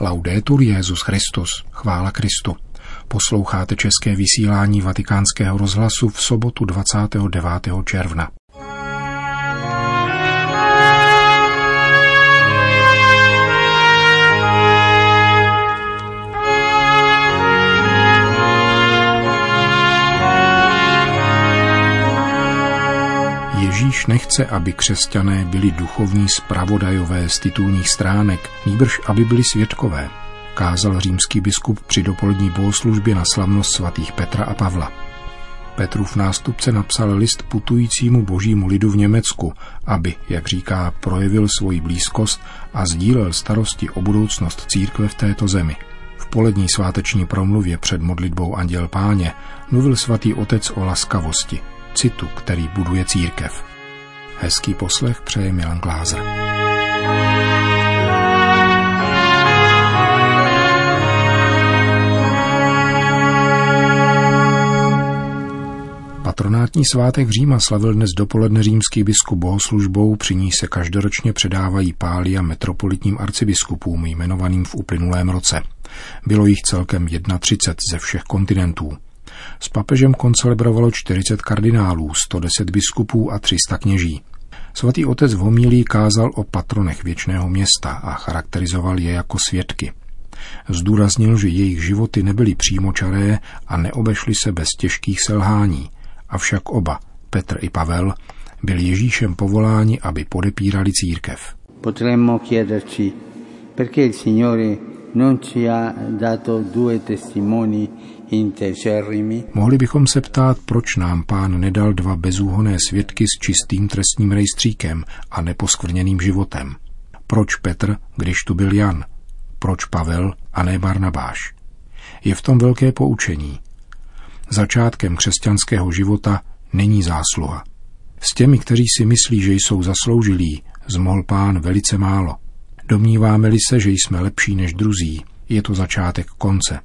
Laudetur Jezus Christus, chvála Kristu. Posloucháte české vysílání Vatikánského rozhlasu v sobotu 29. června. Ježíš nechce, aby křesťané byli duchovní spravodajové z titulních stránek, níbrž aby byli svědkové, kázal římský biskup při dopolední bohoslužbě na slavnost svatých Petra a Pavla. Petrův nástupce napsal list putujícímu božímu lidu v Německu, aby, jak říká, projevil svoji blízkost a sdílel starosti o budoucnost církve v této zemi. V polední sváteční promluvě před modlitbou Anděl Páně mluvil svatý otec o laskavosti, citu, který buduje církev. Hezký poslech přeje Milan Glázer. Patronátní svátek Říma slavil dnes dopoledne římský biskup bohoslužbou, při ní se každoročně předávají pália metropolitním arcibiskupům jmenovaným v uplynulém roce. Bylo jich celkem 31 ze všech kontinentů. S papežem koncelebrovalo 40 kardinálů, 110 biskupů a 300 kněží. Svatý otec v homílí kázal o patronech věčného města a charakterizoval je jako svědky. Zdůraznil, že jejich životy nebyly přímočaré a neobešly se bez těžkých selhání, avšak oba, Petr i Pavel, byli Ježíšem povoláni, aby podepírali církev. Potremmo chiederci perché il Signore non ci ha dato due testimoni Mohli bychom se ptát, proč nám pán nedal dva bezúhoné svědky s čistým trestním rejstříkem a neposkvrněným životem. Proč Petr, když tu byl Jan? Proč Pavel a ne Barnabáš? Je v tom velké poučení. Začátkem křesťanského života není zásluha. S těmi, kteří si myslí, že jsou zasloužilí, zmohl pán velice málo. Domníváme-li se, že jsme lepší než druzí, je to začátek konce.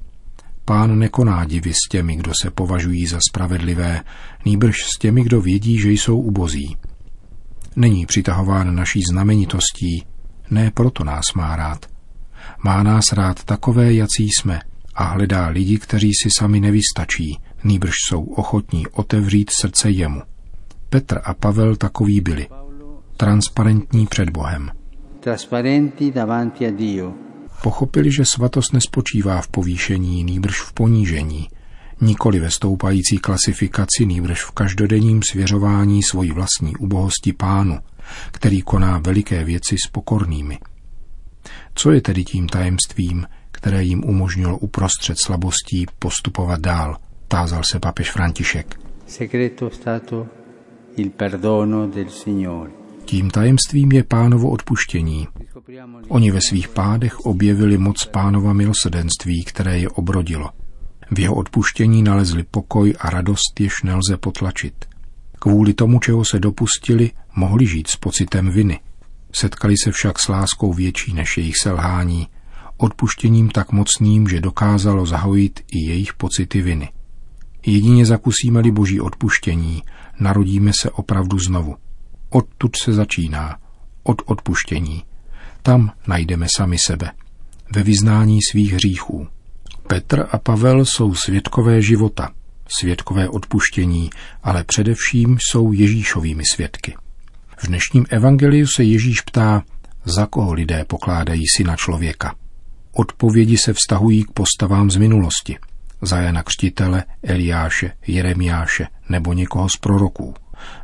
Pán nekoná divy s těmi, kdo se považují za spravedlivé, nýbrž s těmi, kdo vědí, že jsou ubozí. Není přitahován naší znamenitostí, ne proto nás má rád. Má nás rád takové, jací jsme a hledá lidi, kteří si sami nevystačí, nýbrž jsou ochotní otevřít srdce jemu. Petr a Pavel takoví byli. Transparentní před Bohem. Trasparenti davanti a Dio Pochopili, že svatost nespočívá v povýšení, nýbrž v ponížení, nikoli ve stoupající klasifikaci, nýbrž v každodenním svěřování svojí vlastní ubohosti pánu, který koná veliké věci s pokornými. Co je tedy tím tajemstvím, které jim umožnilo uprostřed slabostí postupovat dál, tázal se papež František. Secreto stato il perdono del Signore. Tím tajemstvím je pánovo odpuštění. Oni ve svých pádech objevili moc pánova milosedenství, které je obrodilo. V jeho odpuštění nalezli pokoj a radost, jež nelze potlačit. Kvůli tomu, čeho se dopustili, mohli žít s pocitem viny. Setkali se však s láskou větší než jejich selhání, odpuštěním tak mocným, že dokázalo zahojit i jejich pocity viny. Jedině zakusíme-li boží odpuštění, narodíme se opravdu znovu. Odtud se začíná, od odpuštění. Tam najdeme sami sebe, ve vyznání svých hříchů. Petr a Pavel jsou svědkové života, svědkové odpuštění, ale především jsou Ježíšovými svědky. V dnešním evangeliu se Ježíš ptá, za koho lidé pokládají syna člověka. Odpovědi se vztahují k postavám z minulosti. Za Jana Křtitele, Eliáše, Jeremiáše nebo někoho z proroků.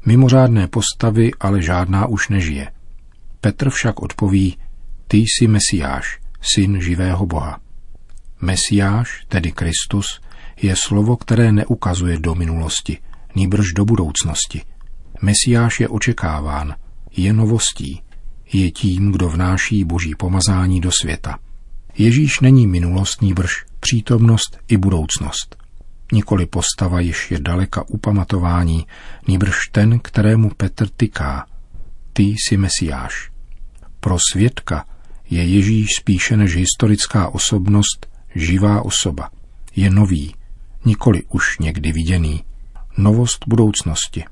Mimořádné postavy, ale žádná už nežije. Petr však odpoví, ty jsi Mesiáš, syn živého Boha. Mesiáš, tedy Kristus, je slovo, které neukazuje do minulosti, nýbrž do budoucnosti. Mesiáš je očekáván, je novostí, je tím, kdo vnáší boží pomazání do světa. Ježíš není minulost, nýbrž přítomnost i budoucnost nikoli postava, již je daleka upamatování, nýbrž ten, kterému Petr tyká. Ty jsi Mesiáš. Pro svědka je Ježíš spíše než historická osobnost živá osoba. Je nový, nikoli už někdy viděný. Novost budoucnosti,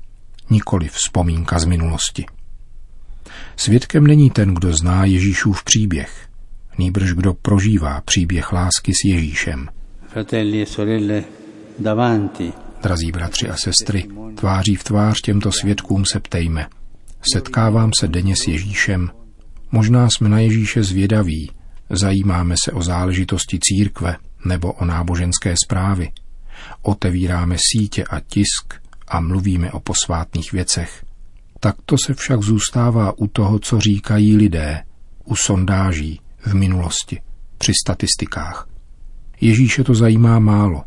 nikoli vzpomínka z minulosti. Svědkem není ten, kdo zná Ježíšův příběh. nýbrž kdo prožívá příběh lásky s Ježíšem. Fratelli e sorelle. Drazí bratři a sestry, tváří v tvář těmto svědkům se ptejme. Setkávám se denně s Ježíšem. Možná jsme na Ježíše zvědaví, zajímáme se o záležitosti církve nebo o náboženské zprávy. Otevíráme sítě a tisk a mluvíme o posvátných věcech. Takto se však zůstává u toho, co říkají lidé, u sondáží, v minulosti, při statistikách. Ježíše to zajímá málo.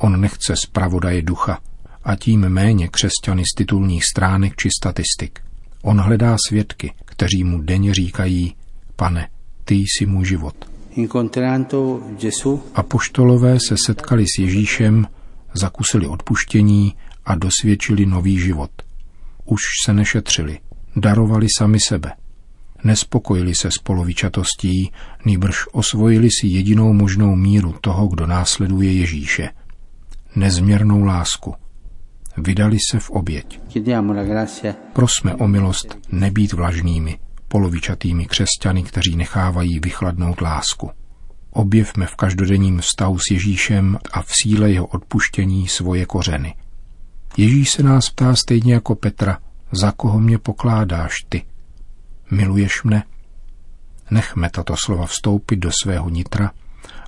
On nechce zpravodaje ducha a tím méně křesťany z titulních stránek či statistik. On hledá svědky, kteří mu denně říkají, pane, ty jsi můj život. A poštolové se setkali s Ježíšem, zakusili odpuštění a dosvědčili nový život. Už se nešetřili, darovali sami sebe. Nespokojili se s polovičatostí, nýbrž osvojili si jedinou možnou míru toho, kdo následuje Ježíše. Nezměrnou lásku. Vydali se v oběť. Prosme o milost nebýt vlažnými, polovičatými křesťany, kteří nechávají vychladnout lásku. Objevme v každodenním vztahu s Ježíšem a v síle jeho odpuštění svoje kořeny. Ježíš se nás ptá stejně jako Petra, za koho mě pokládáš ty? Miluješ mne? Nechme tato slova vstoupit do svého nitra,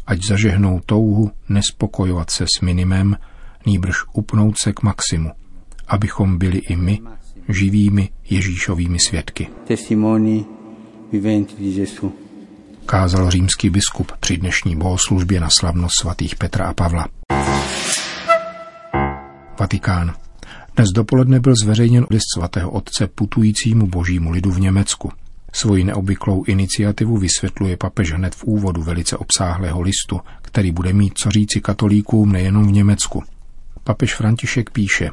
ať zažehnou touhu nespokojovat se s minimem, nýbrž upnout se k maximu, abychom byli i my živými Ježíšovými svědky. Kázal římský biskup při dnešní bohoslužbě na slavnost svatých Petra a Pavla. Vatikán. Dnes dopoledne byl zveřejněn list svatého otce putujícímu božímu lidu v Německu. Svoji neobvyklou iniciativu vysvětluje papež hned v úvodu velice obsáhlého listu, který bude mít co říci katolíkům nejenom v Německu. Papež František píše,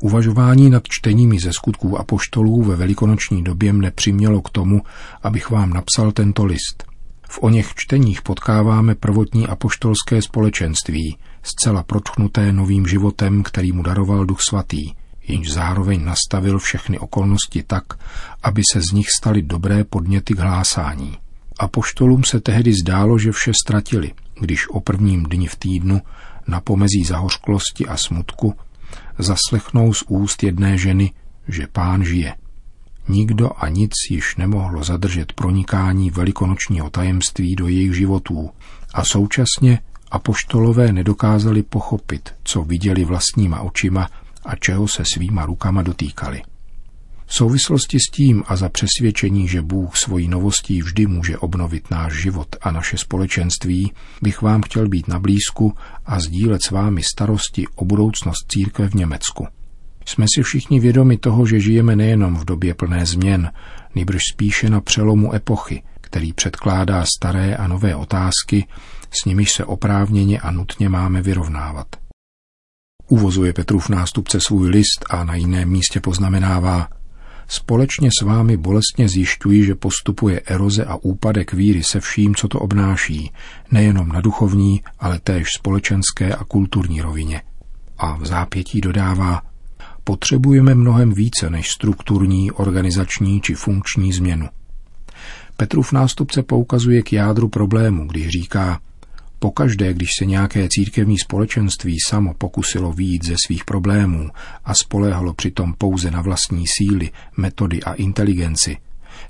Uvažování nad čteními ze skutků apoštolů ve velikonoční době mne přimělo k tomu, abych vám napsal tento list. V o něch čteních potkáváme prvotní apoštolské společenství, zcela protchnuté novým životem, který mu daroval Duch Svatý, jenž zároveň nastavil všechny okolnosti tak, aby se z nich staly dobré podněty k hlásání. Apoštolům se tehdy zdálo, že vše ztratili, když o prvním dni v týdnu na pomezí zahořklosti a smutku zaslechnou z úst jedné ženy, že pán žije. Nikdo a nic již nemohlo zadržet pronikání velikonočního tajemství do jejich životů a současně apoštolové nedokázali pochopit, co viděli vlastníma očima a čeho se svýma rukama dotýkali. V souvislosti s tím a za přesvědčení, že Bůh svojí novostí vždy může obnovit náš život a naše společenství, bych vám chtěl být na blízku a sdílet s vámi starosti o budoucnost církve v Německu. Jsme si všichni vědomi toho, že žijeme nejenom v době plné změn, nýbrž spíše na přelomu epochy, který předkládá staré a nové otázky, s nimiž se oprávněně a nutně máme vyrovnávat. Uvozuje Petrův nástupce svůj list a na jiném místě poznamenává Společně s vámi bolestně zjišťuji, že postupuje eroze a úpadek víry se vším, co to obnáší, nejenom na duchovní, ale též společenské a kulturní rovině. A v zápětí dodává, potřebujeme mnohem více než strukturní, organizační či funkční změnu. Petrův nástupce poukazuje k jádru problému, když říká, Pokaždé, když se nějaké církevní společenství samo pokusilo výjít ze svých problémů a spoléhalo přitom pouze na vlastní síly, metody a inteligenci,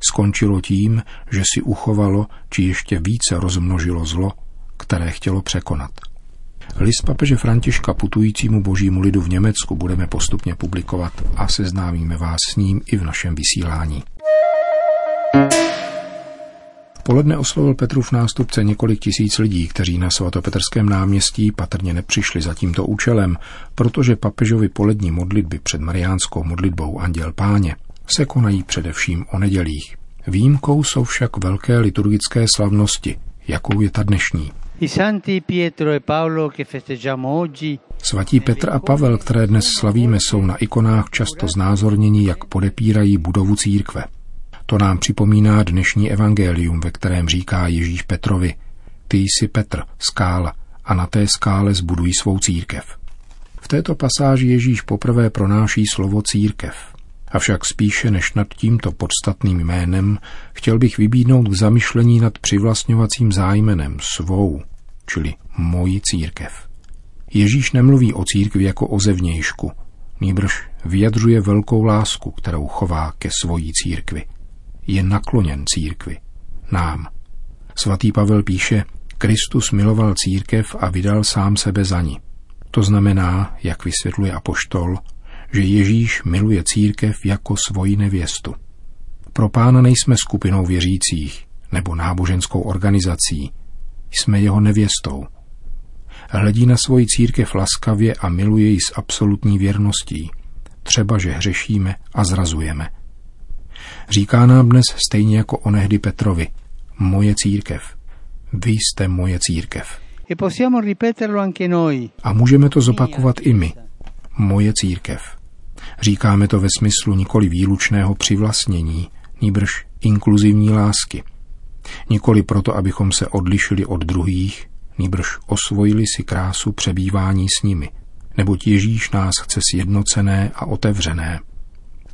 skončilo tím, že si uchovalo či ještě více rozmnožilo zlo, které chtělo překonat. List papeže Františka putujícímu božímu lidu v Německu budeme postupně publikovat a seznámíme vás s ním i v našem vysílání. Poledne oslovil Petrův nástupce několik tisíc lidí, kteří na svatopetrském náměstí patrně nepřišli za tímto účelem, protože papežovi polední modlitby před mariánskou modlitbou Anděl Páně se konají především o nedělích. Výjimkou jsou však velké liturgické slavnosti, jakou je ta dnešní. E Svatí Petr a Pavel, které dnes slavíme, jsou na ikonách často znázorněni, jak podepírají budovu církve. To nám připomíná dnešní evangelium, ve kterém říká Ježíš Petrovi, ty jsi Petr, skála, a na té skále zbudují svou církev. V této pasáži Ježíš poprvé pronáší slovo církev. Avšak spíše než nad tímto podstatným jménem chtěl bych vybídnout k zamyšlení nad přivlastňovacím zájmenem svou, čili moji církev. Ježíš nemluví o církvi jako o zevnějšku, nýbrž vyjadřuje velkou lásku, kterou chová ke svojí církvi. Je nakloněn církvi, nám. Svatý Pavel píše, Kristus miloval církev a vydal sám sebe za ní. To znamená, jak vysvětluje apoštol, že Ježíš miluje církev jako svoji nevěstu. Pro pána nejsme skupinou věřících nebo náboženskou organizací, jsme jeho nevěstou. Hledí na svoji církev laskavě a miluje ji s absolutní věrností, třeba že hřešíme a zrazujeme. Říká nám dnes stejně jako onehdy Petrovi, moje církev. Vy jste moje církev. E a můžeme to zopakovat i my. Moje církev. Říkáme to ve smyslu nikoli výlučného přivlastnění, níbrž inkluzivní lásky. Nikoli proto, abychom se odlišili od druhých, níbrž osvojili si krásu přebývání s nimi, neboť Ježíš nás chce sjednocené a otevřené.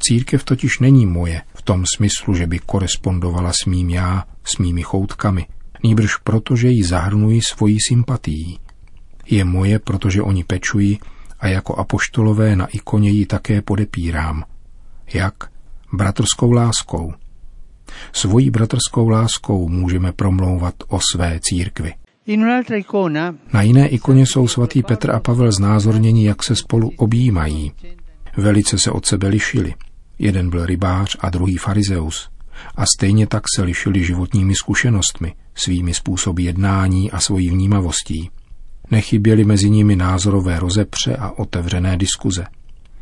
Církev totiž není moje v tom smyslu, že by korespondovala s mým já, s mými choutkami, nýbrž proto, že ji zahrnuji svojí sympatií. Je moje, protože oni pečují a jako apoštolové na ikoně ji také podepírám. Jak? Bratrskou láskou. Svojí bratrskou láskou můžeme promlouvat o své církvi. Na jiné ikoně jsou svatý Petr a Pavel znázorněni, jak se spolu objímají. Velice se od sebe lišili. Jeden byl rybář a druhý farizeus. A stejně tak se lišili životními zkušenostmi, svými způsoby jednání a svojí vnímavostí. Nechyběly mezi nimi názorové rozepře a otevřené diskuze.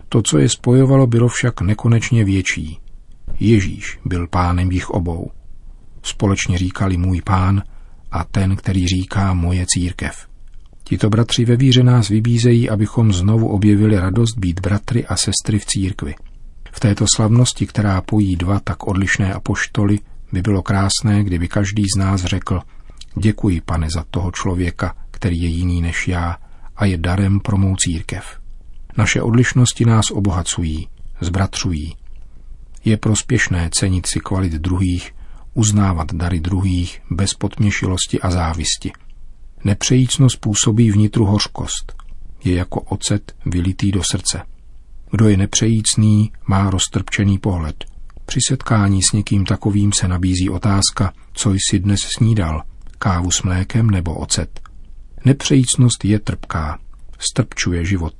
To, co je spojovalo, bylo však nekonečně větší. Ježíš byl pánem jich obou. Společně říkali můj pán a ten, který říká moje církev. Tito bratři ve víře nás vybízejí, abychom znovu objevili radost být bratry a sestry v církvi. V této slavnosti, která pojí dva tak odlišné apoštoly, by bylo krásné, kdyby každý z nás řekl Děkuji, pane, za toho člověka, který je jiný než já a je darem pro mou církev. Naše odlišnosti nás obohacují, zbratřují. Je prospěšné cenit si kvalit druhých, uznávat dary druhých bez podměšilosti a závisti. Nepřejícnost působí vnitru hořkost. Je jako ocet vylitý do srdce. Kdo je nepřejícný, má roztrpčený pohled. Při setkání s někým takovým se nabízí otázka, co jsi dnes snídal, kávu s mlékem nebo ocet. Nepřejícnost je trpká, strpčuje život.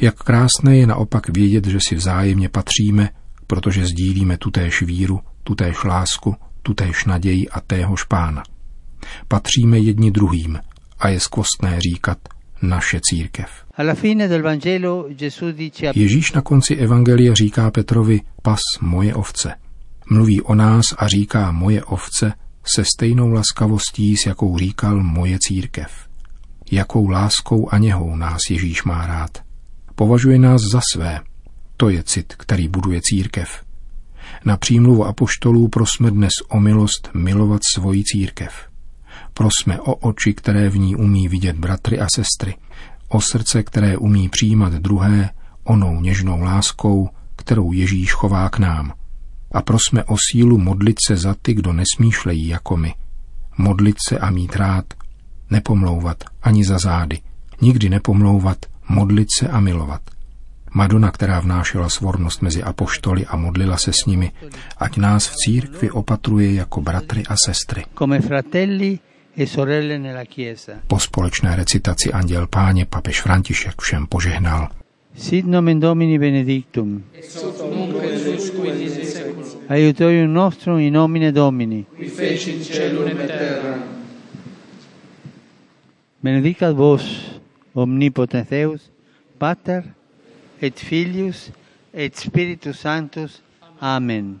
Jak krásné je naopak vědět, že si vzájemně patříme, protože sdílíme tutéž víru, tutéž lásku, tutéž naději a téhož pána. Patříme jedni druhým a je skvostné říkat naše církev. Ježíš na konci Evangelia říká Petrovi pas moje ovce. Mluví o nás a říká moje ovce se stejnou laskavostí, s jakou říkal moje církev. Jakou láskou a něhou nás Ježíš má rád. Považuje nás za své. To je cit, který buduje církev. Na přímluvu apoštolů prosme dnes o milost milovat svoji církev. Prosme o oči, které v ní umí vidět bratry a sestry, o srdce, které umí přijímat druhé onou něžnou láskou, kterou Ježíš chová k nám – a prosme o sílu modlit se za ty, kdo nesmýšlejí jako my. Modlit se a mít rád, nepomlouvat ani za zády, nikdy nepomlouvat, modlit se a milovat. Madonna, která vnášela svornost mezi apoštoly a modlila se s nimi, ať nás v církvi opatruje jako bratry a sestry. E po společné recitaci Anděl Páně papež František všem požehnal. Sit nomen Domini benedictum. Aiutorium nostrum in nomine Domini. Qui feci in cielo e terra. Benedicat vos, omnipotens Deus, Pater, et Filius, et Spiritus Sanctus. Amen.